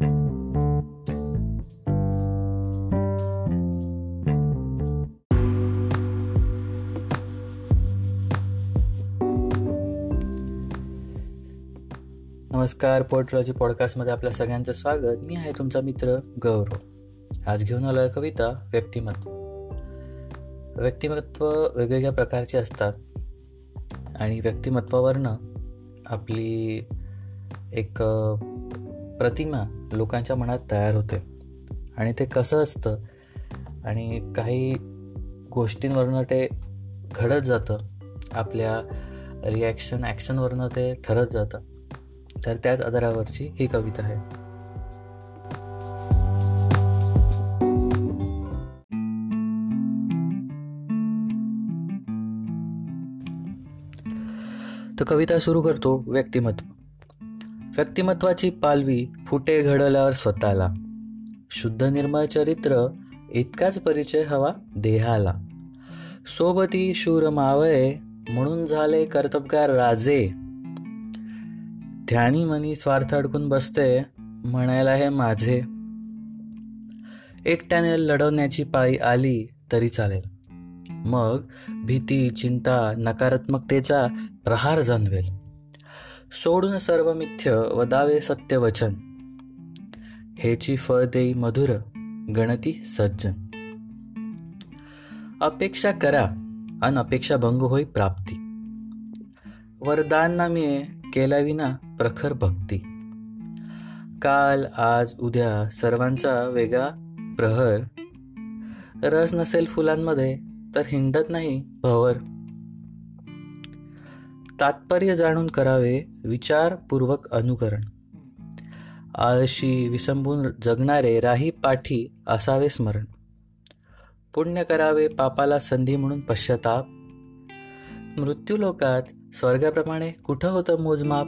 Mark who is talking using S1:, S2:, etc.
S1: नमस्कार पोर्ट्रॉजी पॉडकास्टमध्ये आपल्या सगळ्यांचं स्वागत. मी आहे तुमचा मित्र गौरव. आज घेऊन आलो कविता व्यक्तिमत्व. व्यक्तिमत्व वेगवेगळ्या प्रकारचे असतात आणि व्यक्तिमत्वावरनं आपली एक प्रतिमा लोकांच्या मनात तयार होते. आणि ते कसं असतं आणि काही गोष्टींवरनं ते घडत जातं आपल्या रिॲक्शन ॲक्शनवरनं ते ठरत जातं. तर त्याच आधारावरची ही कविता आहे. तर कविता सुरू करतो व्यक्तिमत्व. व्यक्तिमत्वाची पालवी फुटे घडल्यावर स्वतःला. शुद्ध निर्मळ चरित्र इतकाच परिचय हवा देहाला. सोबती शूर मावळे म्हणून झाले कर्तबगार राजे. ध्यानी मनी स्वार्थ अडकून बसते म्हणायला हे माझे. एकट्याने लढवण्याची पाळी आली तरी चालेल. मग भीती चिंता नकारात्मकतेचा प्रहार जाणवेल. सोडून सर्व मिथ्य व दावे सत्य वचन. हेची फळ देई मधुर गणती सज्जन. अपेक्षा करा अनपेक्षा भंग होई प्राप्ती. वरदान ना मिळे केल्याविना प्रखर भक्ती. काल आज उद्या सर्वांचा वेगळा प्रहर. रस नसेल फुलांमध्ये तर हिंडत नाही भवर. तात्पर्य जाणून करावे विचारपूर्वक अनुकरण. आळशी विसंबून जगणारे राही पाठी असावे स्मरण. पुण्य करावे पापाला संधी म्हणून पश्चाताप. मृत्यूलोकात स्वर्गाप्रमाणे कुठं होतं मोजमाप?